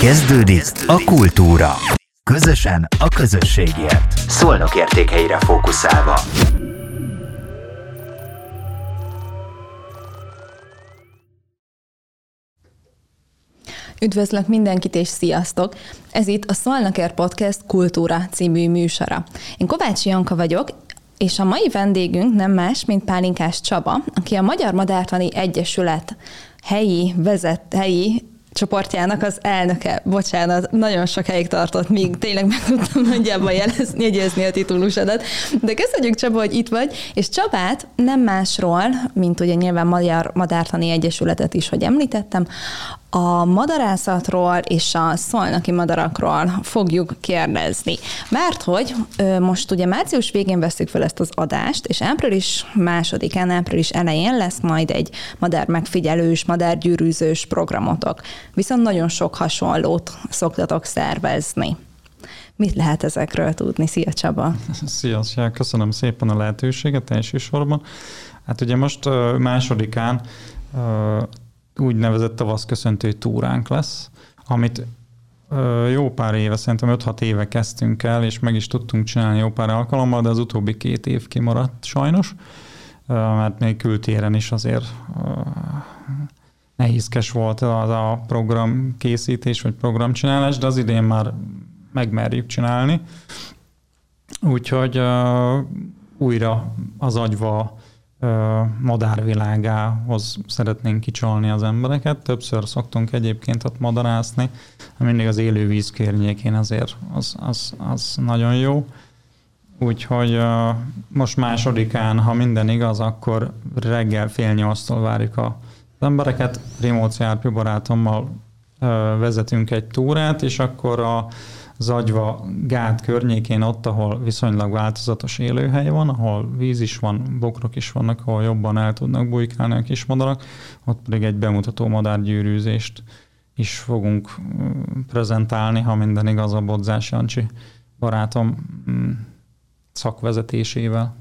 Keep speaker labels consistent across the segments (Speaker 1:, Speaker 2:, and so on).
Speaker 1: Kezdődik a kultúra. Közösen a közösségért. Szolnok értékeire fókuszálva.
Speaker 2: Üdvözlök mindenkit és sziasztok! Ez itt a Szolnaker Podcast Kultúra című műsora. Én Kovács Janka vagyok, és a mai vendégünk nem más, mint Pálinkás Csaba, aki a Magyar Madártani Egyesület helyi vezet, helyi csoportjának az elnöke. Bocsánat, nagyon sokáig tartott, míg tényleg meg tudtam nagyjából jelezni, jegyezni a titulusodat. De köszönjük Csaba, hogy itt vagy, és Csabát nem másról, mint ugye nyilván Magyar Madártani Egyesületet is, hogy említettem, a madarászatról és a szolnaki madarakról fogjuk kérdezni. Mert hogy most ugye március végén veszük fel ezt az adást, és április másodikán, április elején lesz majd egy madár megfigyelős, madárgyűrűzős programotok. Viszont nagyon sok hasonlót szoktatok szervezni. Mit lehet ezekről tudni? Szia Csaba!
Speaker 3: Szia, szia, köszönöm szépen a lehetőséget elsősorban. Hát ugye most másodikán úgynevezett tavaszköszöntő túránk lesz, amit jó pár éve, szerintem 5-6 éve kezdtünk el, és meg is tudtunk csinálni jó pár alkalommal, de az utóbbi két év kimaradt sajnos, mert még kültéren is azért nehézkes volt az a program készítés, vagy programcsinálás, de az idén már megmerjük csinálni. Úgyhogy újra az agyva madárvilágához szeretnénk kicsolni az embereket. Többször szoktunk egyébként ott madarászni, mindig az élő víz környékén azért az, az, az nagyon jó. Úgyhogy most másodikán, ha minden igaz, akkor reggel fél nyolctól várjuk az embereket. Rimóci Árpi barátommal vezetünk egy túrát, és akkor a Zagyva gát környékén, ott, ahol viszonylag változatos élőhely van, ahol víz is van, bokrok is vannak, ahol jobban el tudnak bujkálni a kismadarak, ott pedig egy bemutató madárgyűrűzést is fogunk prezentálni, ha minden igaz a Bodzás Jancsi barátom mm, szakvezetésével.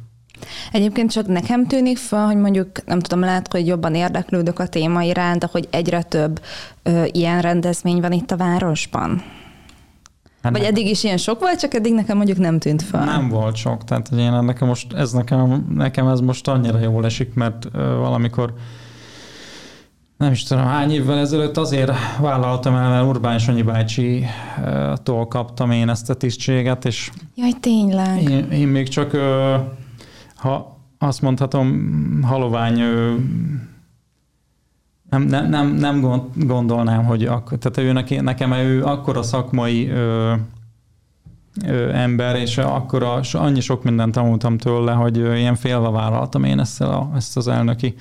Speaker 2: Egyébként csak nekem tűnik fel, hogy mondjuk, nem tudom, lehet, hogy jobban érdeklődök a téma iránt, de hogy egyre több ö, ilyen rendezvény van itt a városban. Hát Vagy eddig is ilyen sok volt, csak eddig nekem mondjuk nem tűnt fel.
Speaker 3: Nem volt sok, tehát hogy én nekem most, ez nekem, nekem ez most annyira jól esik, mert uh, valamikor nem is tudom, hány évvel ezelőtt azért vállaltam el, mert Urbán Sanyi bácsi-tól kaptam én ezt a tisztséget, és
Speaker 2: Jaj, tényleg.
Speaker 3: Én, én még csak, ha azt mondhatom, halovány nem, nem, nem, nem gondolnám, hogy ak- tehát ő neki, nekem ő akkora szakmai ö, ö, ember, és akkora, annyi sok mindent tanultam tőle, hogy ilyen félve vállaltam én ezt, a, ezt az elnöki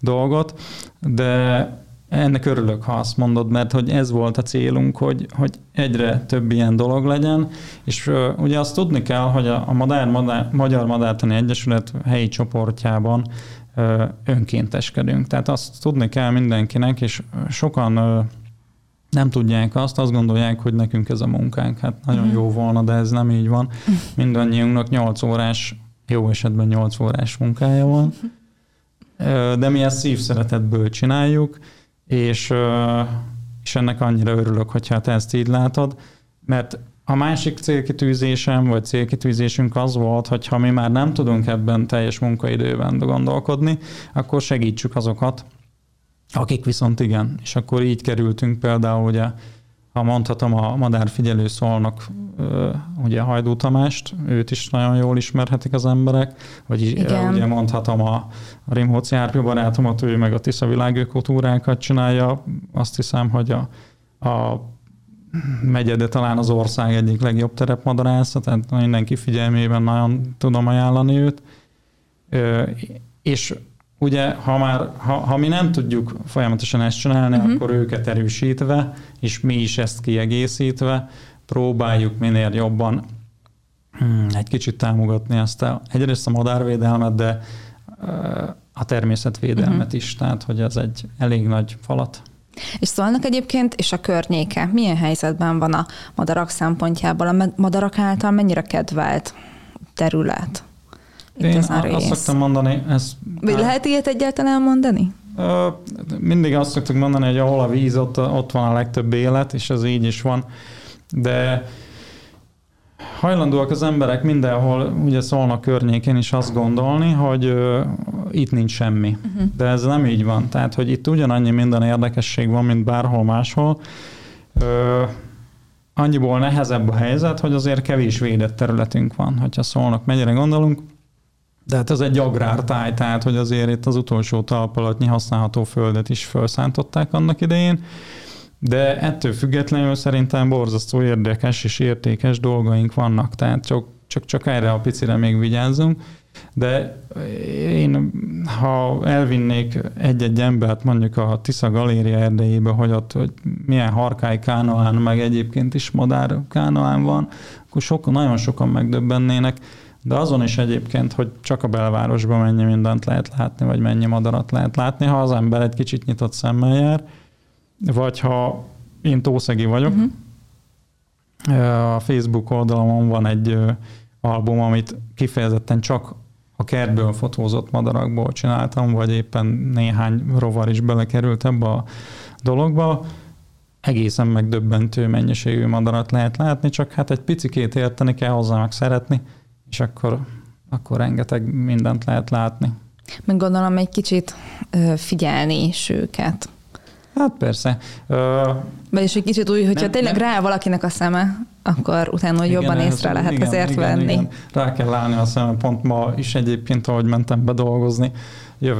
Speaker 3: dolgot, de ennek örülök, ha azt mondod, mert hogy ez volt a célunk, hogy, hogy egyre több ilyen dolog legyen, és uh, ugye azt tudni kell, hogy a, a Madár, Madár, Magyar Madártani Egyesület helyi csoportjában önkénteskedünk. Tehát azt tudni kell mindenkinek, és sokan nem tudják azt, azt gondolják, hogy nekünk ez a munkánk. Hát nagyon uh-huh. jó volna, de ez nem így van. Mindannyiunknak 8 órás, jó esetben 8 órás munkája van, de mi ezt szívszeretetből csináljuk, és, és ennek annyira örülök, hogyha te ezt így látod, mert a másik célkitűzésem, vagy célkitűzésünk az volt, hogy ha mi már nem tudunk ebben teljes munkaidőben gondolkodni, akkor segítsük azokat, akik viszont igen. És akkor így kerültünk például, ugye, ha mondhatom, a madárfigyelő szólnak ugye Hajdú Tamást, őt is nagyon jól ismerhetik az emberek, vagy Igen. ugye mondhatom a, Rimhóci Árpi barátomat, ő meg a Tisza világökotúrákat csinálja, azt hiszem, hogy a, a megye, de talán az ország egyik legjobb terepmadarásza, tehát mindenki figyelmében nagyon tudom ajánlani őt. És ugye, ha már, ha, ha mi nem tudjuk folyamatosan ezt csinálni, uh-huh. akkor őket erősítve, és mi is ezt kiegészítve, próbáljuk minél jobban hmm, egy kicsit támogatni ezt a, egyrészt a madárvédelmet, de a természetvédelmet uh-huh. is, tehát hogy ez egy elég nagy falat.
Speaker 2: És szólnak egyébként, és a környéke, milyen helyzetben van a madarak szempontjából? A madarak által mennyire kedvelt terület?
Speaker 3: Itt Én azt szoktam mondani, ez...
Speaker 2: Vagy lehet ilyet egyáltalán mondani?
Speaker 3: Mindig azt szoktuk mondani, hogy ahol a víz, ott, ott van a legtöbb élet, és ez így is van. De hajlandóak az emberek mindenhol, ugye szólnak környékén is azt gondolni, hogy uh, itt nincs semmi. Uh-huh. De ez nem így van. Tehát, hogy itt ugyanannyi minden érdekesség van, mint bárhol máshol. Uh, annyiból nehezebb a helyzet, hogy azért kevés védett területünk van, hogyha szólnak, mennyire gondolunk. De hát ez egy agrártáj, tehát hogy azért itt az utolsó talpalatnyi használható földet is felszántották annak idején. De ettől függetlenül szerintem borzasztó érdekes és értékes dolgaink vannak, tehát csak, csak, csak erre a picire még vigyázzunk. De én, ha elvinnék egy-egy embert mondjuk a Tisza Galéria erdejébe, hogy ott hogy milyen harkály kánoán, meg egyébként is madár kánoán van, akkor sokan, nagyon sokan megdöbbennének, de azon is egyébként, hogy csak a belvárosban mennyi mindent lehet látni, vagy mennyi madarat lehet látni, ha az ember egy kicsit nyitott szemmel jár, vagy ha én Tószegi vagyok, uh-huh. a Facebook oldalamon van egy album, amit kifejezetten csak a kertből fotózott madarakból csináltam, vagy éppen néhány rovar is belekerült ebbe a dologba. Egészen megdöbbentő mennyiségű madarat lehet látni, csak hát egy picikét érteni kell hozzá meg szeretni, és akkor, akkor rengeteg mindent lehet látni.
Speaker 2: Meg gondolom egy kicsit figyelni is őket.
Speaker 3: Hát persze.
Speaker 2: Vagyis egy kicsit úgy, hogyha nem, tényleg nem. rá valakinek a szeme, akkor utána igen, jobban észre ez, lehet igen, azért igen, venni. Igen.
Speaker 3: Rá kell állni a szeme. Pont ma is egyébként, ahogy mentem bedolgozni,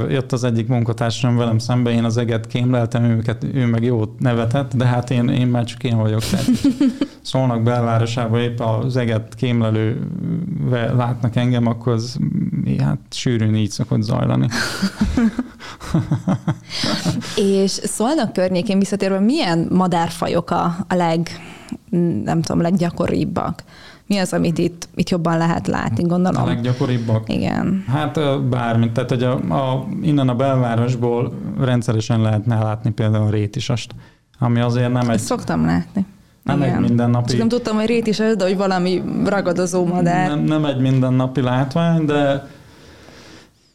Speaker 3: jött az egyik munkatársam velem szembe, én az eget kémleltem őket, ő meg jót nevetett, de hát én, én már csak én vagyok. Tehát szólnak belvárosában épp az eget kémlelő látnak engem, akkor az hát sűrűn így szokott zajlani.
Speaker 2: És szólnak környékén visszatérve, milyen madárfajok a, a leg, nem tudom, leggyakoribbak? Mi az, amit itt, itt jobban lehet látni, gondolom?
Speaker 3: A leggyakoribbak?
Speaker 2: Igen.
Speaker 3: Hát bármint, tehát hogy a, a, innen a belvárosból rendszeresen lehetne látni például a rétisast, ami azért nem egy... Ezt
Speaker 2: szoktam látni.
Speaker 3: Nem Igen. egy mindennapi... Csak
Speaker 2: nem tudtam, hogy rét is de hogy valami ragadozó madár.
Speaker 3: Nem, nem egy mindennapi látvány, de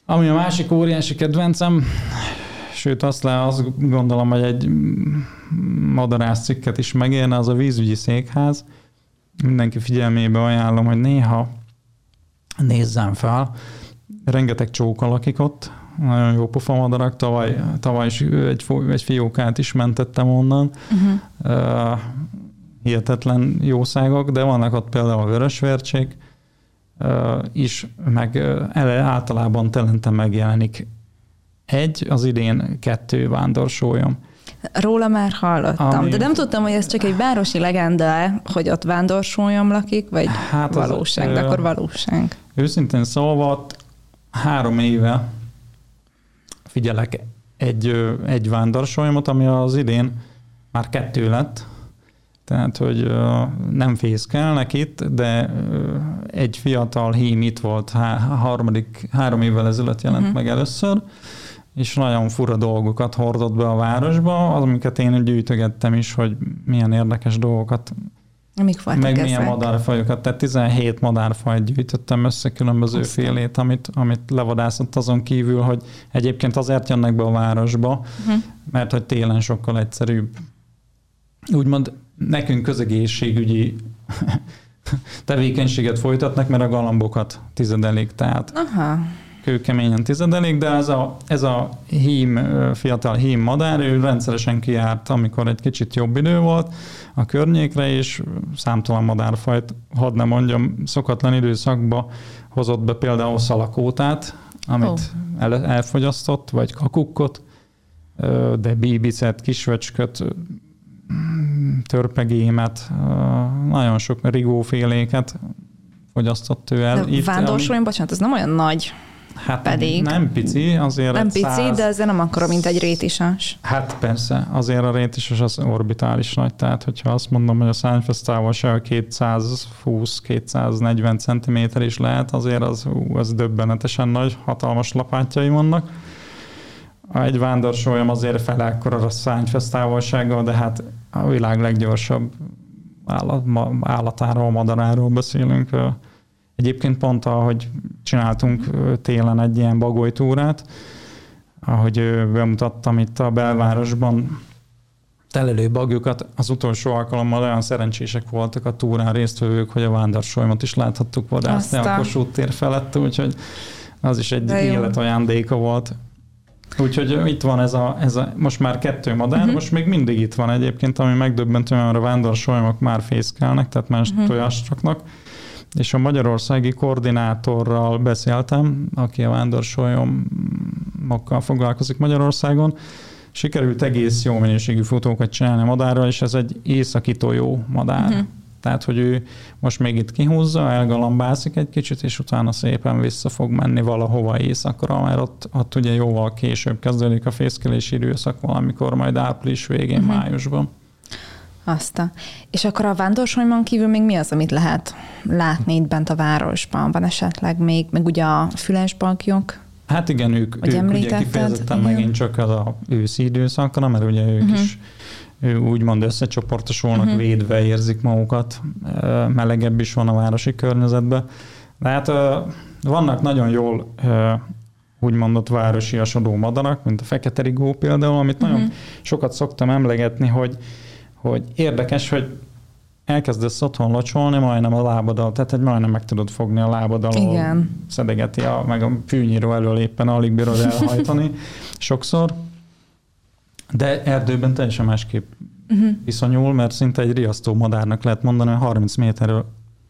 Speaker 3: ami a másik óriási kedvencem, sőt azt, le, azt gondolom, hogy egy madarász cikket is megérne, az a vízügyi székház. Mindenki figyelmébe ajánlom, hogy néha nézzem fel. Rengeteg csók lakik ott, nagyon jó pofa madarak. Tavaly, tavaly is egy, egy fiókát is mentettem onnan. Uh-huh. Uh, hihetetlen jószágok, de vannak ott például a vörösvércsék uh, is, meg uh, általában telente megjelenik egy, az idén kettő vándorsolyom.
Speaker 2: Róla már hallottam, Ami... de nem tudtam, hogy ez csak egy városi legenda, hogy ott vándorsolyom lakik, vagy hát valóság, az, de akkor valóság.
Speaker 3: Őszintén szólva, három éve figyelek egy, egy vándorsolyomot, ami az idén már kettő lett, tehát, hogy nem fészkelnek itt, de egy fiatal hím itt volt, há, harmadik, három évvel ezelőtt jelent uh-huh. meg először, és nagyon fura dolgokat hordott be a városba, az, amiket én gyűjtögettem is, hogy milyen érdekes dolgokat
Speaker 2: Mik
Speaker 3: meg ezek? milyen madárfajokat. Tehát 17 madárfajt gyűjtöttem össze különböző Aztán. félét, amit, amit levadászott azon kívül, hogy egyébként azért jönnek be a városba, uh-huh. mert hogy télen sokkal egyszerűbb. Úgymond nekünk közegészségügyi tevékenységet folytatnak, mert a galambokat tizedelik, tehát Aha. Kőkeményen tizedelik, de ez a, ez a hím, fiatal hím madár, ő rendszeresen kijárt, amikor egy kicsit jobb idő volt a környékre, és számtalan madárfajt, hadd ne mondjam, szokatlan időszakba hozott be például szalakótát, amit oh. el, elfogyasztott, vagy kakukkot, de bíbicet, kisvöcsköt, törpegémet, nagyon sok rigóféléket fogyasztott ő el.
Speaker 2: De vándorsolyom, bocsánat, ez nem olyan nagy.
Speaker 3: Hát pedig. Nem pici, azért
Speaker 2: Nem pici, száz... de azért nem akkora, mint egy rétisas.
Speaker 3: Hát persze, azért a rétisas az orbitális nagy, tehát hogyha azt mondom, hogy a szányfesz távolsága 220-240 cm is lehet, azért az, ú, az döbbenetesen nagy, hatalmas lapátjai vannak. Egy vándorsolyom azért fele ekkora a szányfesz távolsággal, de hát a világ leggyorsabb állat, állatáról, madaráról beszélünk. Egyébként pont, ahogy csináltunk télen egy ilyen bagolytúrát, ahogy bemutattam itt a belvárosban telelő bagjukat, az utolsó alkalommal olyan szerencsések voltak a túrán résztvevők, hogy a vándorsolymot is láthattuk vadászni a Kossuth tér felett, úgyhogy az is egy életajándéka volt. Úgyhogy itt van ez a, ez a most már kettő madár, uh-huh. most még mindig itt van egyébként, ami megdöbbentő, mert a vándorsolymok már fészkelnek, tehát más uh-huh. tojást és a magyarországi koordinátorral beszéltem, aki a vándorsolyomokkal foglalkozik Magyarországon, sikerült egész jó minőségű fotókat csinálni a madárral, és ez egy északi tojó madár. Uh-huh. Tehát, hogy ő most még itt kihúzza, elgalambászik egy kicsit, és utána szépen vissza fog menni valahova éjszakra, mert ott, ott ugye jóval később kezdődik a fészkelési időszak, valamikor majd április végén, uh-huh. májusban.
Speaker 2: Azt. És akkor a vándorsolymon kívül még mi az, amit lehet látni itt bent a városban? Van esetleg még, meg ugye a fülesbalkjok?
Speaker 3: Hát igen, ők, ők ugye kifejezetten igen. megint csak az a őszi időszakra, mert ugye ők uh-huh. is úgymond összecsoportosulnak, uh-huh. védve érzik magukat, melegebb is van a városi környezetben. De hát vannak nagyon jól úgymondott városiasodó madarak, mint a fekete rigó például, amit uh-huh. nagyon sokat szoktam emlegetni, hogy hogy érdekes, hogy elkezdesz otthon locsolni, majdnem a lábadal, tehát egy majdnem meg tudod fogni a lábadal, Igen. szedegeti, a, meg a fűnyíró elől éppen alig bírod elhajtani sokszor, de erdőben teljesen másképp uh-huh. viszonyul, mert szinte egy riasztó madárnak lehet mondani, hogy 30 méterről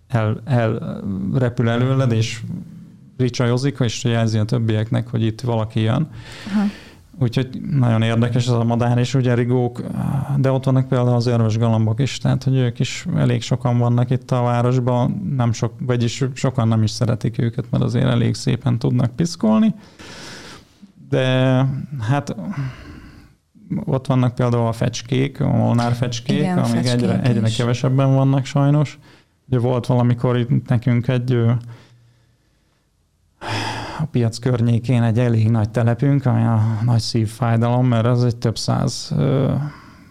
Speaker 3: el, el repül előled, és ricsajozik, és jelzi a többieknek, hogy itt valaki jön. Uh-huh. Úgyhogy nagyon érdekes ez a madár, és ugye rigók, de ott vannak például az örvös galambok is, tehát hogy ők is elég sokan vannak itt a városban, nem sok, vagyis sokan nem is szeretik őket, mert azért elég szépen tudnak piszkolni. De hát ott vannak például a fecskék, a molnár fecskék, Igen, amik egyre, egyre kevesebben vannak sajnos. Ugye volt valamikor itt nekünk egy a piac környékén egy elég nagy telepünk, ami a nagy szívfájdalom, mert az egy több száz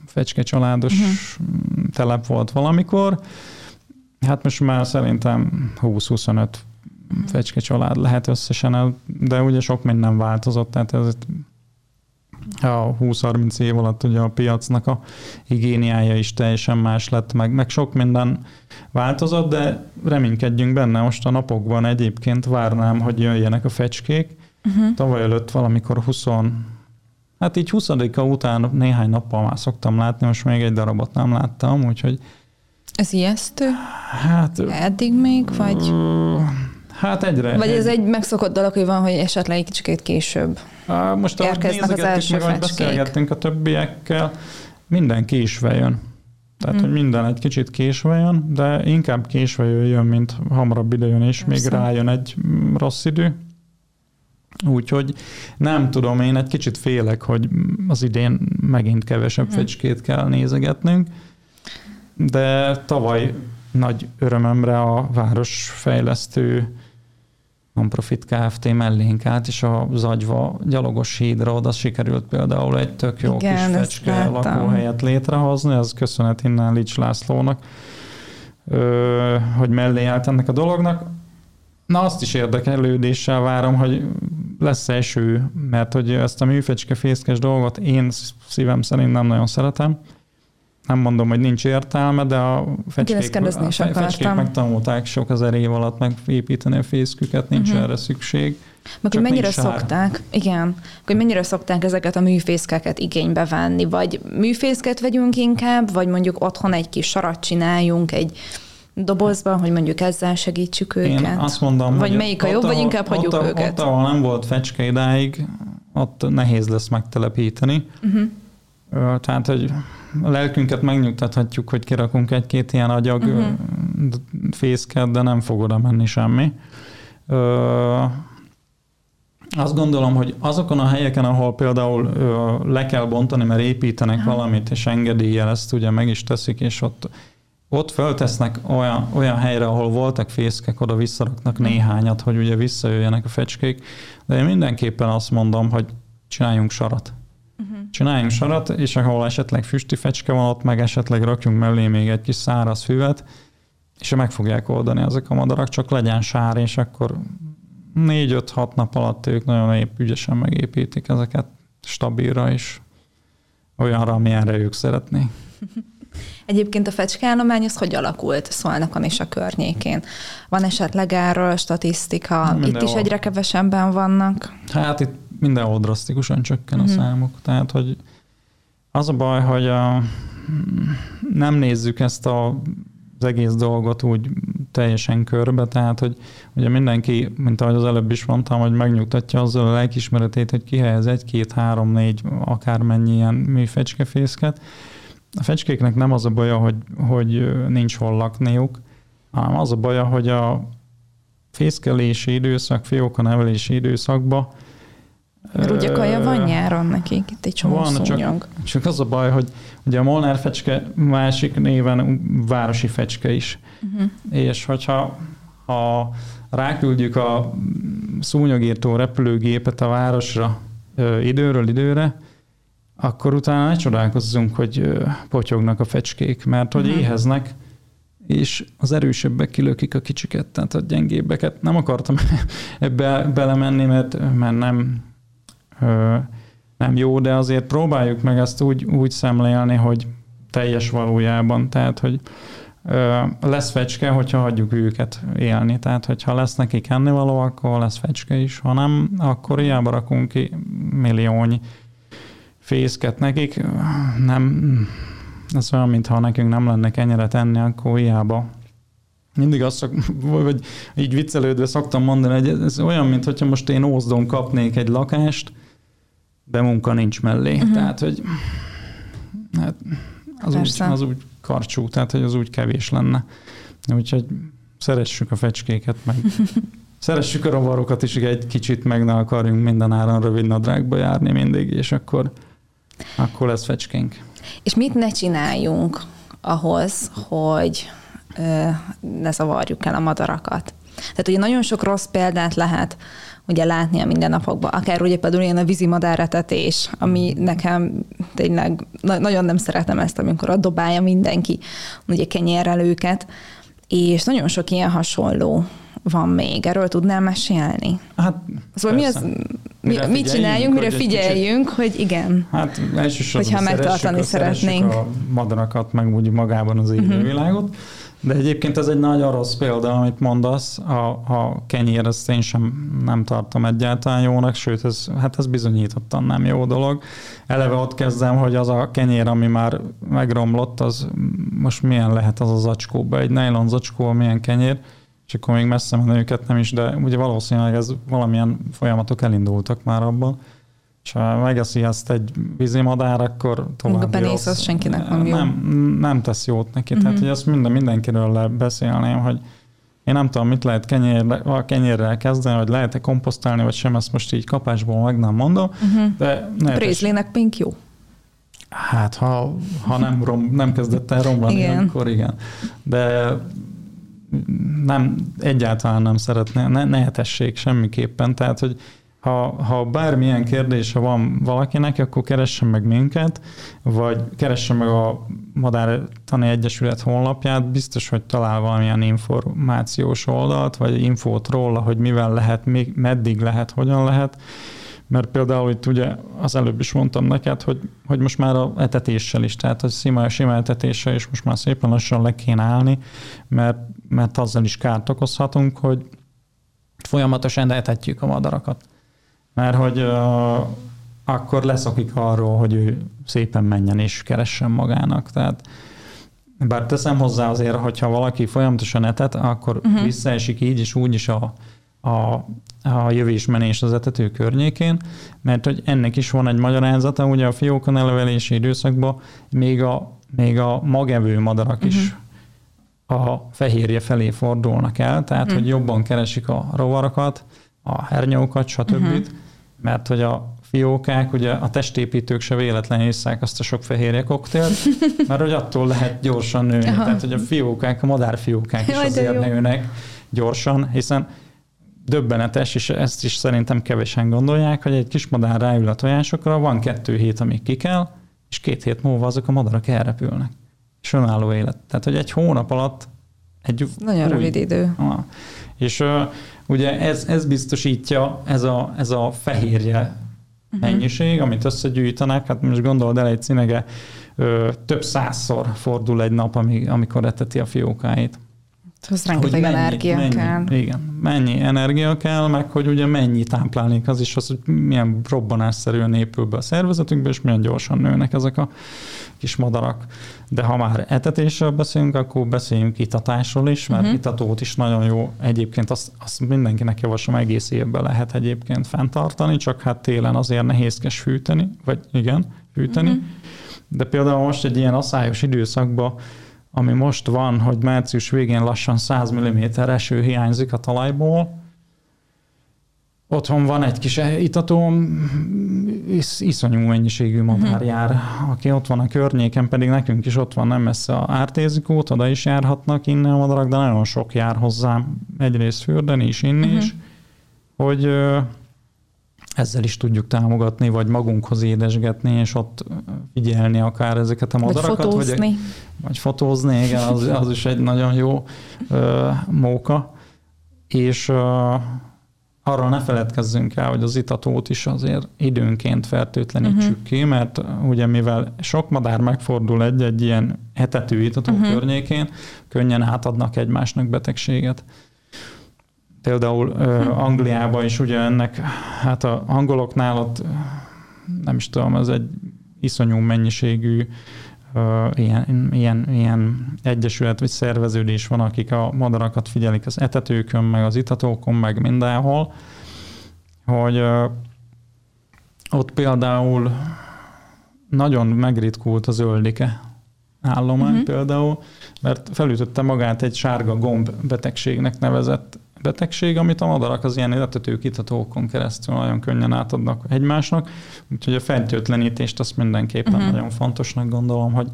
Speaker 3: fecske családos uh-huh. telep volt valamikor. Hát most már szerintem 20-25 fecske család lehet összesen, de ugye sok minden változott, tehát ez a 20-30 év alatt ugye a piacnak a higiéniája is teljesen más lett, meg, meg sok minden változott, de reménykedjünk benne. Most a napokban egyébként várnám, hogy jöjjenek a fecskék. Uh-huh. Tavaly előtt valamikor 20 Hát így 20 után néhány nappal már szoktam látni, most még egy darabot nem láttam, úgyhogy...
Speaker 2: Ez ijesztő? Hát... Eddig még, vagy...
Speaker 3: Hát egyre.
Speaker 2: Vagy ez egy megszokott dolog, hogy van, hogy esetleg egy kicsit később
Speaker 3: Most érkeznek az első meg, beszélgettünk a többiekkel, minden késve jön. Tehát, hmm. hogy minden egy kicsit késve jön, de inkább késve jön, mint hamarabb ide jön, és Persze. még rájön egy rossz idő. Úgyhogy nem tudom, én egy kicsit félek, hogy az idén megint kevesebb hmm. fecskét kell nézegetnünk, de tavaly nagy örömömre a városfejlesztő non-profit Kft. mellénk át, és a Zagyva gyalogos hídra oda sikerült például egy tök jó Igen, kis fecske lakóhelyet létrehozni, ez köszönet innen Lics Lászlónak, hogy mellé állt ennek a dolognak. Na azt is érdekelődéssel várom, hogy lesz eső, mert hogy ezt a műfecske fészkes dolgot én szívem szerint nem nagyon szeretem nem mondom, hogy nincs értelme, de a fecskék, a fecskék megtanulták sok ezer év alatt megépíteni a fészküket, nincs uh-huh. erre szükség.
Speaker 2: Meg hogy mennyire szokták, igen, hogy mennyire szokták ezeket a műfészkeket igénybe venni, vagy műfészket vegyünk inkább, vagy mondjuk otthon egy kis sarat csináljunk, egy dobozban, hogy mondjuk ezzel segítsük őket.
Speaker 3: Én azt mondom,
Speaker 2: vagy melyik a jobb, vagy inkább hagyjuk ott, őket.
Speaker 3: Ott, ahol nem volt fecske idáig, ott nehéz lesz megtelepíteni. Uh-huh. Tehát, hogy a lelkünket megnyugtathatjuk, hogy kirakunk egy-két ilyen agyag uh-huh. fészket, de nem fog oda menni semmi. Ö, azt gondolom, hogy azokon a helyeken, ahol például ö, le kell bontani, mert építenek uh-huh. valamit, és engedéllyel ezt ugye meg is teszik, és ott ott föltesznek olyan, olyan helyre, ahol voltak fészkek, oda visszaraknak néhányat, hogy ugye visszajöjjenek a fecskék, de én mindenképpen azt mondom, hogy csináljunk sarat. Uh-huh. Csináljunk sarat, és ahol esetleg füsti fecske van, ott meg esetleg rakjunk mellé még egy kis száraz füvet, és meg fogják oldani ezek a madarak, csak legyen sár, és akkor négy-öt-hat nap alatt ők nagyon épp ügyesen megépítik ezeket stabilra is olyanra, amilyenre ők szeretnék.
Speaker 2: Egyébként a fecskeállomány az hogy alakult Szolnokon és a környékén? Van esetleg erről statisztika? Mindenhol. Itt is egyre kevesebben vannak?
Speaker 3: Hát itt mindenhol drasztikusan csökken uh-huh. a mhm. számok. Tehát, hogy az a baj, hogy a, nem nézzük ezt a az egész dolgot úgy teljesen körbe, tehát hogy ugye mindenki, mint ahogy az előbb is mondtam, hogy megnyugtatja azzal a lelkismeretét, hogy kihelyez egy, két, három, négy, akármennyi ilyen műfecskefészket. A fecskéknek nem az a baja, hogy, hogy nincs hol lakniuk, hanem az a baja, hogy a fészkelési időszak, fióka nevelési időszakban
Speaker 2: mert ugye kaja van nyáron nekik, itt egy csomó van,
Speaker 3: csak, csak az a baj, hogy ugye a Molnár fecske másik néven városi fecske is. Uh-huh. És hogyha ha ráküldjük a szúnyogírtó repülőgépet a városra ö, időről időre, akkor utána ne csodálkozzunk, hogy potyognak a fecskék, mert hogy uh-huh. éheznek, és az erősebbek kilökik a kicsiket, tehát a gyengébbeket. Nem akartam ebbe belemenni, mert, mert nem nem jó, de azért próbáljuk meg ezt úgy, úgy szemlélni, hogy teljes valójában, tehát hogy lesz fecske, hogyha hagyjuk őket élni. Tehát, hogyha lesz neki ennivaló, akkor lesz fecske is. Ha nem, akkor hiába rakunk ki milliónyi fészket nekik. Nem, ez olyan, mintha nekünk nem lenne ennyire tenni, akkor hiába mindig azt szok, vagy így viccelődve szoktam mondani, hogy ez olyan, mintha most én Ózdon kapnék egy lakást, de munka nincs mellé. Uh-huh. Tehát, hogy hát az, úgy, az úgy karcsú, tehát hogy az úgy kevés lenne. Úgyhogy szeressük a fecskéket, meg szeressük a rovarokat is, egy kicsit meg ne akarjunk minden áron rövid nadrágba járni mindig, és akkor, akkor lesz fecskénk.
Speaker 2: És mit ne csináljunk ahhoz, hogy ne zavarjuk el a madarakat? Tehát ugye nagyon sok rossz példát lehet ugye látni a mindennapokban, akár ugye például ilyen a vízimadáretetés, ami nekem tényleg na- nagyon nem szeretem ezt, amikor a dobálja mindenki, ugye kenyérrel őket, és nagyon sok ilyen hasonló van még. Erről tudnál mesélni?
Speaker 3: Hát
Speaker 2: szóval mi az, mi, mit csináljunk, mire figyeljünk, kicsit, hogy igen,
Speaker 3: hát elsősorban hogyha megtartani szeretnénk. a madarakat, meg úgy magában az élővilágot. Uh-huh. De egyébként ez egy nagyon rossz példa, amit mondasz. A, a kenyér, ezt én sem nem tartom egyáltalán jónak, sőt, ez, hát ez bizonyítottan nem jó dolog. Eleve ott kezdem, hogy az a kenyér, ami már megromlott, az most milyen lehet az a zacskóba, egy nylon zacskó, milyen kenyér, és akkor még messze menőket nem is, de ugye valószínűleg ez valamilyen folyamatok elindultak már abban és ha megeszi ezt egy vízimadár, akkor tovább A
Speaker 2: penész az senkinek nem jó.
Speaker 3: Nem, nem tesz jót neki. Uh-huh. Tehát, hogy ezt minden, mindenkiről beszélném, hogy én nem tudom, mit lehet kenyér, a kenyérrel kezdeni, hogy lehet-e komposztálni, vagy sem, ezt most így kapásból meg nem mondom. Uh-huh. De
Speaker 2: Prézlének pink jó.
Speaker 3: Hát, ha, ha nem, rom, nem kezdett el romlani, igen. akkor igen. De nem, egyáltalán nem szeretné, ne, ne etessék semmiképpen. Tehát, hogy ha, ha bármilyen kérdése van valakinek, akkor keressen meg minket, vagy keressen meg a Madártani Egyesület honlapját, biztos, hogy talál valamilyen információs oldalt, vagy infót róla, hogy mivel lehet, még meddig lehet, hogyan lehet, mert például itt ugye az előbb is mondtam neked, hogy, hogy most már a etetéssel is, tehát a sima, sima etetéssel is most már szépen lassan le kéne állni, mert, mert azzal is kárt okozhatunk, hogy folyamatosan etetjük a madarakat mert hogy uh, akkor leszokik arról, hogy ő szépen menjen és keressen magának. Tehát bár teszem hozzá azért, hogyha valaki folyamatosan etet, akkor uh-huh. visszaesik így és úgy is a, a, a jövésmenés az etető környékén, mert hogy ennek is van egy magyarázata, ugye a fiókon elevelési időszakban még a, még a magevő madarak uh-huh. is a fehérje felé fordulnak el, tehát uh-huh. hogy jobban keresik a rovarokat, a hernyókat, stb. Uh-huh mert hogy a fiókák, ugye a testépítők se véletlenül isszák azt a sok fehérje koktélt, mert hogy attól lehet gyorsan nőni. Aha. Tehát, hogy a fiókák, a madárfiókák is Jaj, azért jó. nőnek gyorsan, hiszen döbbenetes, és ezt is szerintem kevesen gondolják, hogy egy kis madár ráül a tojásokra, van kettő hét, amíg ki kell, és két hét múlva azok a madarak elrepülnek. És önálló élet. Tehát, hogy egy hónap alatt
Speaker 2: Egy Nagyon új, rövid idő.
Speaker 3: Ah, és uh, ugye ez, ez biztosítja, ez a, ez a fehérje uh-huh. mennyiség, amit összegyűjtenek, hát most gondold el egy cinege, ö, több százszor fordul egy nap, amikor eteti a fiókáit.
Speaker 2: Ez rengeteg mennyi, energia
Speaker 3: mennyi,
Speaker 2: kell.
Speaker 3: Igen, mennyi energia kell, meg hogy ugye mennyi táplálék az is, az, hogy milyen robbanásszerűen épül be a szervezetünkbe, és milyen gyorsan nőnek ezek a kis madarak. De ha már etetésről beszélünk, akkor beszéljünk itatásról is, mert uh-huh. itatót is nagyon jó. Egyébként azt, azt mindenkinek javaslom, egész évben lehet egyébként fenntartani, csak hát télen azért nehézkes fűteni, vagy igen, fűteni. Uh-huh. De például most egy ilyen asszályos időszakban ami most van, hogy március végén lassan 100 mm eső hiányzik a talajból, Otthon van egy kis itatóm, is, iszonyú mennyiségű madár uh-huh. jár, aki ott van a környéken, pedig nekünk is ott van nem messze a ártézikót, oda is járhatnak innen a madarak, de nagyon sok jár hozzám egyrészt fürdeni is, inni uh-huh. is, hogy ezzel is tudjuk támogatni, vagy magunkhoz édesgetni, és ott figyelni akár ezeket a madarakat.
Speaker 2: Vagy fotózni. Vagy,
Speaker 3: vagy fotózni, igen, az, az is egy nagyon jó uh, móka. És uh, arra ne feledkezzünk el, hogy az itatót is azért időnként fertőtlenítsük uh-huh. ki, mert ugye mivel sok madár megfordul egy-egy ilyen hetetű itató uh-huh. környékén, könnyen átadnak egymásnak betegséget. Például uh, Angliában is ugye ennek, hát a angoloknál ott nem is tudom, az egy iszonyú mennyiségű ilyen, ilyen, ilyen egyesület vagy szerveződés van, akik a madarakat figyelik az etetőkön, meg az itatókon, meg mindenhol, hogy ott például nagyon megritkult a zöldike állomány uh-huh. például, mert felütötte magát egy sárga gomb betegségnek nevezett betegség, amit a madarak az ilyen etető kitatókon keresztül nagyon könnyen átadnak egymásnak, úgyhogy a fertőtlenítést azt mindenképpen uh-huh. nagyon fontosnak gondolom, hogy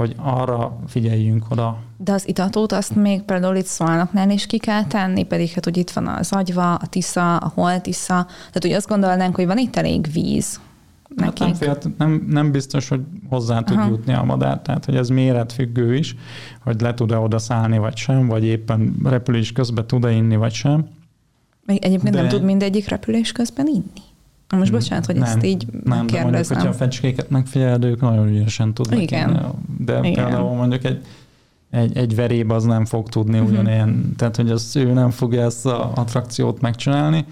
Speaker 3: hogy arra figyeljünk oda.
Speaker 2: De az itatót azt még például itt szolnoknál is ki kell tenni, pedig hát hogy itt van az agyva, a tisza, a holtisza, tehát úgy azt gondolnánk, hogy van itt elég víz,
Speaker 3: Hát nem, félt, nem, nem biztos, hogy hozzá tud Aha. jutni a madár, tehát hogy ez méretfüggő is, hogy le tud-e oda szállni, vagy sem, vagy éppen repülés közben tud-e inni, vagy sem.
Speaker 2: Még egyébként de... nem tud mindegyik repülés közben inni? Most bocsánat, hogy nem, ezt így
Speaker 3: nem, de mondjuk, hogyha a fecskéket megfigyeled, ők nagyon ügyesen tudnak Igen. Inni. De Igen. például mondjuk egy, egy, egy veréb az nem fog tudni uh-huh. ugyanilyen, tehát hogy az ő nem fogja ezt az attrakciót megcsinálni.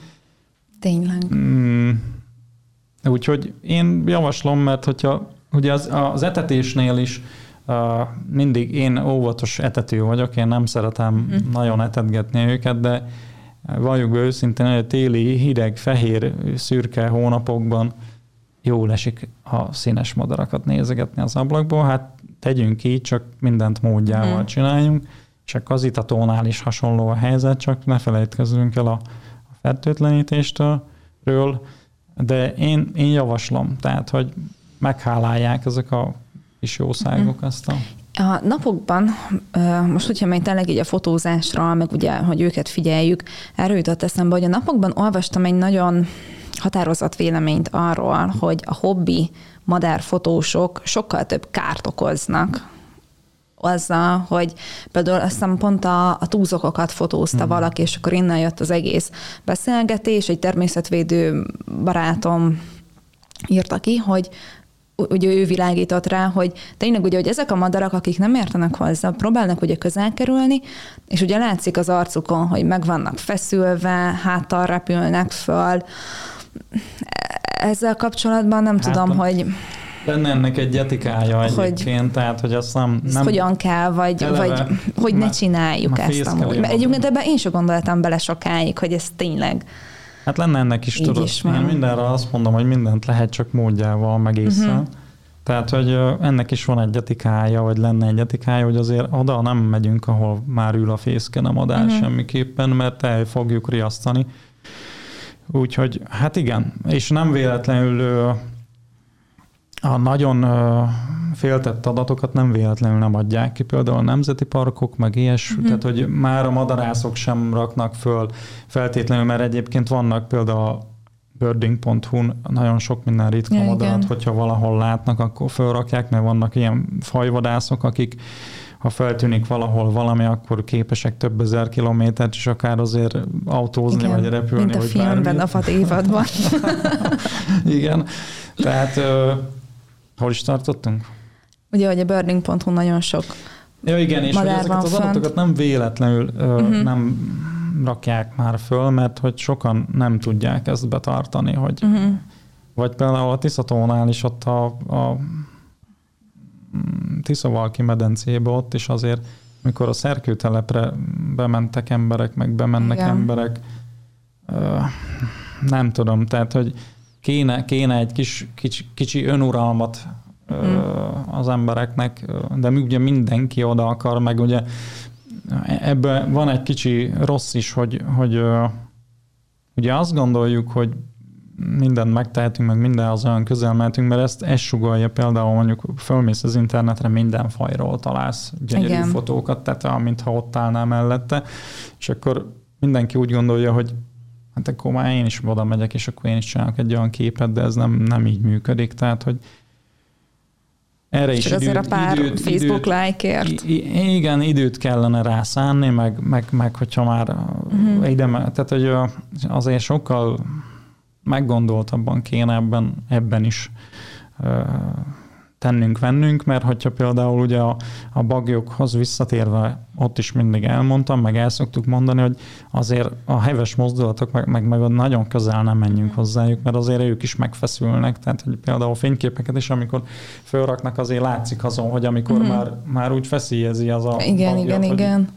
Speaker 2: Tényleg. Mm,
Speaker 3: Úgyhogy én javaslom, mert hogyha ugye az, az etetésnél is uh, mindig én óvatos etető vagyok, én nem szeretem mm. nagyon etetgetni őket, de valljuk be őszintén, hogy a téli, hideg, fehér, szürke hónapokban jól esik a színes madarakat nézegetni az ablakból. Hát tegyünk így, csak mindent módjával mm. csináljunk. Csak az itatónál is hasonló a helyzet, csak ne felejtkezzünk el a, a fertőtlenítéstől de én, én javaslom, tehát, hogy meghálálják ezek a kis jószágok uh-huh. ezt a...
Speaker 2: A napokban, most hogyha még tényleg így a fotózásra, meg ugye, hogy őket figyeljük, erről jutott eszembe, hogy a napokban olvastam egy nagyon határozott véleményt arról, hogy a hobbi madárfotósok sokkal több kárt okoznak azzal, hogy például azt hiszem pont a, a túzokokat fotózta mm. valaki, és akkor innen jött az egész beszélgetés, egy természetvédő barátom írta ki, hogy ugye ő világított rá, hogy tényleg ugye, hogy ezek a madarak, akik nem értenek hozzá, próbálnak ugye közel kerülni, és ugye látszik az arcukon, hogy meg vannak feszülve, háttal repülnek föl. Ezzel kapcsolatban nem hát, tudom, hogy...
Speaker 3: Lenne ennek egy etikája hogy, egyébként, tehát hogy azt nem... nem
Speaker 2: hogyan kell, vagy, eleve, vagy hogy ne csináljuk ezt amúgy. Mert egyébként ebben én sem gondoltam bele sokáig, hogy ez tényleg...
Speaker 3: Hát lenne ennek is, tudod. Is én mindenre azt mondom, hogy mindent lehet csak módjával, meg észre. Uh-huh. Tehát, hogy ennek is van egy etikája, vagy lenne egy etikája, hogy azért oda nem megyünk, ahol már ül a fészke, nem adás uh-huh. semmiképpen, mert el fogjuk riasztani. Úgyhogy, hát igen, és nem véletlenül a nagyon féltett adatokat nem véletlenül nem adják ki, például a nemzeti parkok, meg ilyes, uh-huh. tehát hogy már a madarászok sem raknak föl feltétlenül, mert egyébként vannak például a birding.hu-n nagyon sok minden ritka ja, madarat, igen. hogyha valahol látnak, akkor fölrakják, mert vannak ilyen fajvadászok, akik ha feltűnik valahol valami, akkor képesek több ezer kilométert is akár azért autózni, Igen, vagy repülni.
Speaker 2: Mint a
Speaker 3: vagy
Speaker 2: filmben, bármi. a évadban.
Speaker 3: Igen, tehát hol is tartottunk?
Speaker 2: Ugye, hogy a burning.hu nagyon sok
Speaker 3: Ja igen, és hogy ezeket az adatokat nem véletlenül uh-huh. nem rakják már föl, mert hogy sokan nem tudják ezt betartani, hogy uh-huh. vagy például a Tiszatónál is ott a, a Tiszavalki medencébe ott is azért, mikor a szerkőtelepre bementek emberek, meg bemennek Igen. emberek, nem tudom, tehát, hogy kéne, kéne egy kis, kicsi, kicsi önuralmat hmm. az embereknek, de ugye mindenki oda akar, meg ugye ebben van egy kicsi rossz is, hogy, hogy ugye azt gondoljuk, hogy mindent megtehetünk, meg minden az olyan közel mehetünk, mert ezt, ezt sugalja például mondjuk fölmész az internetre, minden fajról találsz gyönyörű Igen. fotókat, tehát mintha ott állnál mellette, és akkor mindenki úgy gondolja, hogy hát akkor már én is oda megyek, és akkor én is csinálok egy olyan képet, de ez nem, nem így működik, tehát hogy erre is
Speaker 2: időt, a pár időt, Facebook like-ért.
Speaker 3: Igen, időt kellene rászánni, meg, meg, meg hogyha már uh-huh. ide, tehát hogy azért sokkal meggondoltabban kéne ebben, ebben is tennünk, vennünk, mert hogyha például ugye a, a bagyokhoz visszatérve ott is mindig elmondtam, meg el szoktuk mondani, hogy azért a heves mozdulatok, meg, meg, meg nagyon közel nem menjünk hozzájuk, mert azért ők is megfeszülnek, tehát hogy például a fényképeket is, amikor felraknak, azért látszik azon, hogy amikor mm. már, már úgy feszélyezi az a
Speaker 2: Igen, bagyot, igen, hogy igen.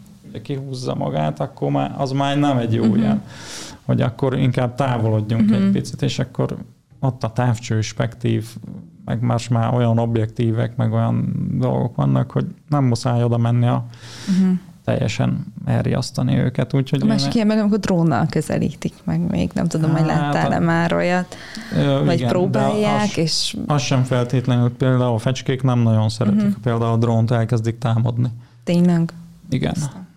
Speaker 3: kihúzza magát, akkor már, az már nem egy jó mm-hmm. jel, hogy akkor inkább távolodjunk mm-hmm. egy picit, és akkor ott a távcső spektív meg más már olyan objektívek, meg olyan dolgok vannak, hogy nem muszáj oda menni a uh-huh. teljesen elriasztani őket. Úgyhogy
Speaker 2: a másik ilyen meg, amikor drónnal közelítik meg, még nem tudom, hogy hát, láttál-e már olyat, ö, vagy igen, próbálják, az, és...
Speaker 3: Az sem feltétlenül, például a fecskék nem nagyon szeretik, uh-huh. például a drónt elkezdik támadni.
Speaker 2: Tényleg?
Speaker 3: Igen. Aztán.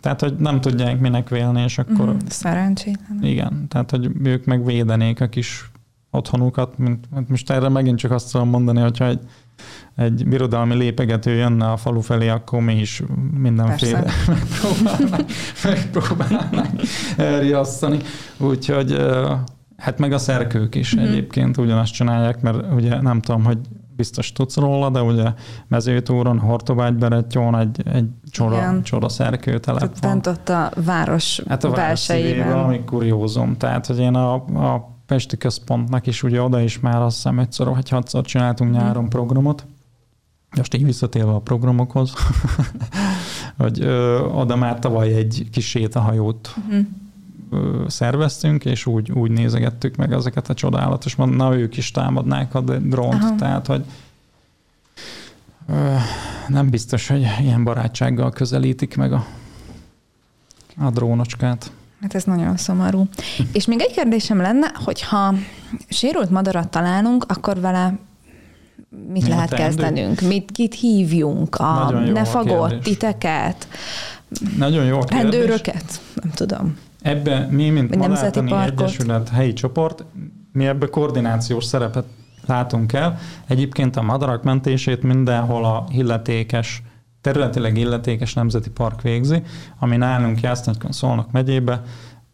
Speaker 3: Tehát, hogy nem tudják minek vélni, és akkor... Mm,
Speaker 2: szerencsétlen.
Speaker 3: Igen, tehát, hogy ők meg védenék a kis otthonukat, mint, mint most erre megint csak azt tudom mondani, hogyha egy, egy birodalmi lépegető jönne a falu felé, akkor mi is mindenféle megpróbálnak, megpróbálnak elriasztani. Úgyhogy hát meg a szerkők is mm-hmm. egyébként ugyanazt csinálják, mert ugye nem tudom, hogy biztos tudsz róla, de ugye mezőtúron, Hortobágy Berettyón egy, egy csora, csora szerkőtelep
Speaker 2: van. ott a város hát a belsejében.
Speaker 3: valami kuriózum. Tehát, hogy én a, a Pesti Központnak is ugye oda is már azt hiszem ötször vagy hatszor csináltunk nyáron mm. programot. Most így visszatérve a programokhoz, hogy ö, oda már tavaly egy kis sétahajót mm. ö, szerveztünk, és úgy, úgy nézegettük meg ezeket a csodálatos, na ők is támadnák a drónt, Aha. tehát hogy ö, nem biztos, hogy ilyen barátsággal közelítik meg a, a drónocskát.
Speaker 2: Hát ez nagyon szomorú. És még egy kérdésem lenne, hogyha sérült madarat találunk, akkor vele mit Mi lehet kezdenünk? Mit, kit hívjunk? A, ne fagott titeket?
Speaker 3: Nagyon jó a
Speaker 2: Rendőröket? Nem tudom.
Speaker 3: Ebbe mi, mint Madártani Egyesület helyi csoport, mi ebbe koordinációs szerepet látunk el. Egyébként a madarak mentését mindenhol a illetékes területileg illetékes nemzeti park végzi, ami nálunk Jászlánykon Szolnok megyébe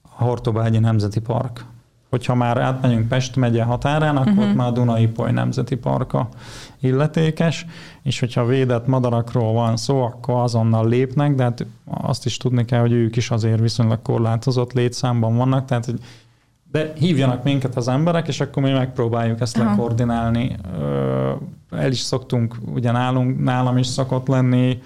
Speaker 3: a Hortobágyi Nemzeti Park. Hogyha már átmegyünk Pest megye határán, akkor uh-huh. már a Dunai-Poly Nemzeti Parka illetékes, és hogyha védett madarakról van szó, akkor azonnal lépnek, de hát azt is tudni kell, hogy ők is azért viszonylag korlátozott létszámban vannak, tehát hogy de hívjanak minket az emberek, és akkor mi megpróbáljuk ezt Aha. lekoordinálni. El is szoktunk, ugye nálunk, nálam is szokott lenni,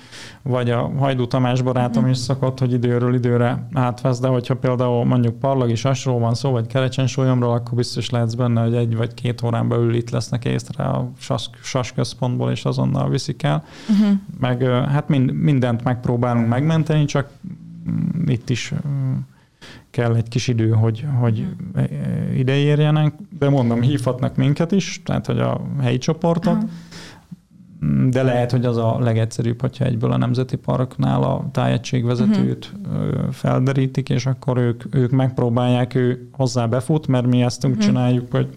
Speaker 3: vagy a Hajdú Tamás barátom uh-huh. is szokott, hogy időről időre átvesz, de hogyha például mondjuk Parlagi Sasról van szó, vagy Kerecsen Sólyomról, akkor biztos lehetsz benne, hogy egy vagy két órán belül itt lesznek észre a SAS, SAS központból, és azonnal viszik el. Uh-huh. Meg hát mind, mindent megpróbálunk megmenteni, csak mm, itt is kell egy kis idő, hogy, hogy ide érjenek, de mondom, hívhatnak minket is, tehát hogy a helyi csoportot, Aha. De lehet, hogy az a legegyszerűbb, hogyha egyből a Nemzeti Parknál a tájegységvezetőt uh-huh. felderítik, és akkor ők, ők megpróbálják, ő hozzá befut, mert mi ezt úgy uh-huh. csináljuk, hogy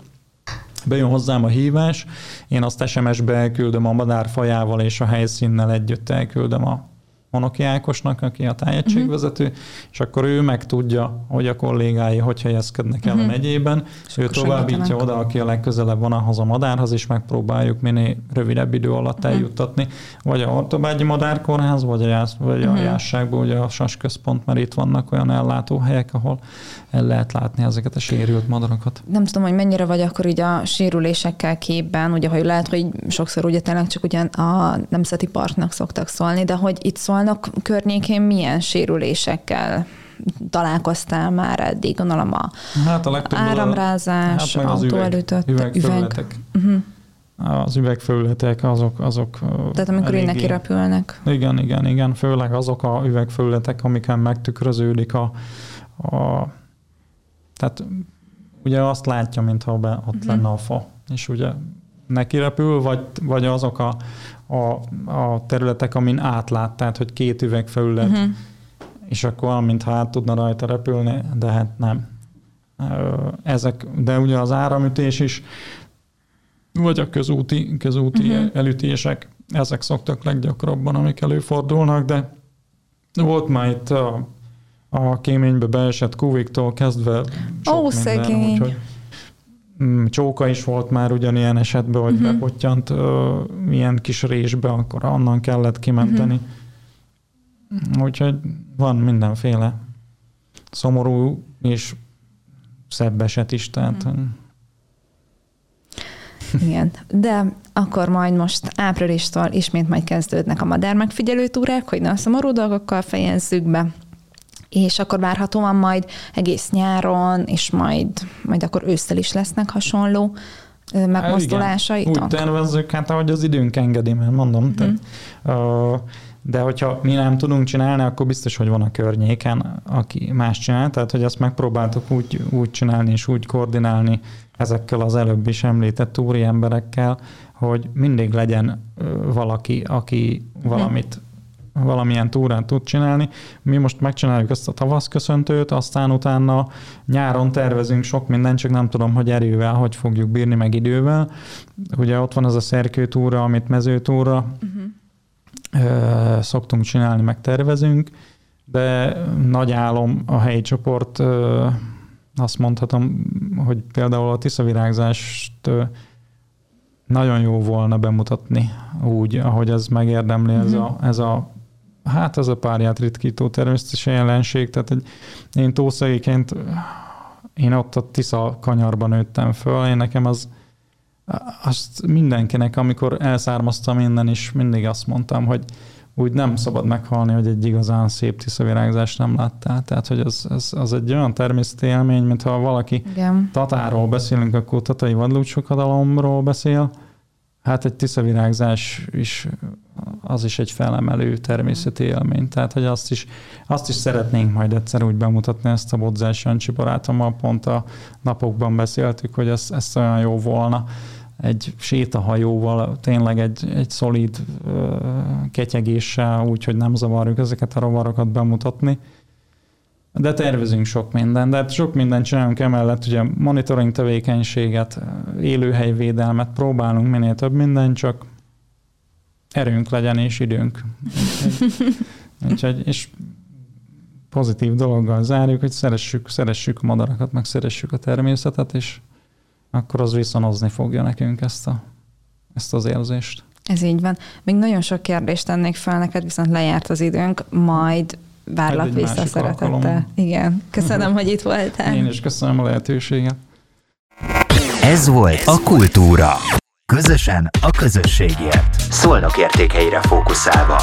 Speaker 3: bejön hozzám a hívás, én azt SMS-be elküldöm a madárfajával és a helyszínnel együtt elküldöm a Honoki Ákosnak, aki a tájegységvezető, uh-huh. és akkor ő meg tudja, hogy a kollégái hogy helyezkednek el uh-huh. a megyében. És ő továbbítja oda, aki a legközelebb van ahhoz a madárhoz, és megpróbáljuk minél rövidebb idő alatt uh-huh. eljuttatni, vagy a Ortobágyi Madárkórház, vagy a, jász, vagy uh-huh. a Jásságból, ugye a SAS központ, mert itt vannak olyan ellátóhelyek, ahol el lehet látni ezeket a sérült madarakat.
Speaker 2: Nem tudom, hogy mennyire vagy akkor így a sérülésekkel képben, ugye, hogy lehet, hogy sokszor ugye tényleg csak ugyan a Nemzeti Parknak szoktak szólni, de hogy itt szólnak környékén milyen sérülésekkel találkoztál már eddig, gondolom a, hát a áramrázás, hát autóelütött, üveg. üveg.
Speaker 3: Uh-huh az üvegfelületek azok, azok
Speaker 2: Tehát amikor eléggé... neki repülnek.
Speaker 3: Igen, igen, igen. Főleg azok a üvegfelületek, amiken megtükröződik a, a tehát ugye azt látja, mintha be, ott uh-huh. lenne a fa, és ugye neki repül, vagy, vagy azok a, a, a területek, amin átlát, tehát hogy két üvegfelület, uh-huh. és akkor mintha át tudna rajta repülni, de hát nem. Ezek, de ugye az áramütés is, vagy a közúti, közúti uh-huh. elütések, ezek szoktak leggyakrabban, amik előfordulnak, de volt már itt a a kéménybe beesett kuviktól kezdve
Speaker 2: Ó, oh, szegény. Úgyhogy,
Speaker 3: Csóka is volt már ugyanilyen esetben, hogy uh-huh. bepottyant uh, ilyen kis résbe, akkor onnan kellett kimenteni. Uh-huh. Úgyhogy van mindenféle szomorú és szebb eset is, tehát... Uh-huh.
Speaker 2: Igen, de akkor majd most áprilistól ismét majd kezdődnek a madár megfigyelő túrák, hogy ne a szomorú dolgokkal fejezzük be és akkor várhatóan majd egész nyáron, és majd, majd akkor ősszel is lesznek hasonló megmozdulásaitok?
Speaker 3: Úgy tervezzük, hát ahogy az időnk engedi, mert mondom, mm. tehát, uh, de hogyha mi nem tudunk csinálni, akkor biztos, hogy van a környéken, aki más csinál, tehát hogy azt megpróbáltuk úgy, úgy csinálni és úgy koordinálni ezekkel az előbb is említett úri emberekkel, hogy mindig legyen valaki, aki mhm. valamit valamilyen túrát tud csinálni. Mi most megcsináljuk ezt a tavaszköszöntőt, aztán utána nyáron tervezünk sok mindent, csak nem tudom, hogy erővel, hogy fogjuk bírni meg idővel. Ugye ott van az a szerkőtúra, amit mezőtúra uh-huh. szoktunk csinálni, meg tervezünk, de nagy álom a helyi csoport, azt mondhatom, hogy például a tiszavirágzást nagyon jó volna bemutatni úgy, ahogy ez megérdemli uh-huh. ez, a, ez a hát ez a párját ritkító természetes jelenség, tehát egy, én tószaiként én ott a Tisza kanyarban nőttem föl, én nekem az azt mindenkinek, amikor elszármaztam innen is, mindig azt mondtam, hogy úgy nem szabad meghalni, hogy egy igazán szép tiszavirágzást nem láttál. Tehát, hogy az, az, az egy olyan természeti élmény, mintha valaki Igen. Tatáról beszélünk, akkor tatai vadlúcsokadalomról beszél, Hát egy tiszavirágzás is, az is egy felemelő természeti élmény. Tehát, hogy azt is, azt is szeretnénk majd egyszer úgy bemutatni ezt a Bodzás Jancsi barátommal, pont a napokban beszéltük, hogy ez, ez olyan jó volna egy sétahajóval, tényleg egy, egy szolid ketyegéssel, úgy, hogy nem zavarjuk ezeket a rovarokat bemutatni. De tervezünk sok mindent, de hát sok mindent csinálunk emellett, ugye monitoring tevékenységet, élőhelyvédelmet, próbálunk minél több mindent, csak erőnk legyen és időnk. Úgyhogy, és pozitív dologgal zárjuk, hogy szeressük, szeressük a madarakat, meg szeressük a természetet, és akkor az viszonozni fogja nekünk ezt, a, ezt az érzést.
Speaker 2: Ez így van. Még nagyon sok kérdést tennék fel neked, viszont lejárt az időnk, majd várlak vissza szeretettel. Alkalom. Igen. Köszönöm, hogy itt voltál.
Speaker 3: Én is köszönöm a lehetőséget.
Speaker 1: Ez volt a Kultúra. Közösen a közösségért. Szolnok értékeire fókuszálva.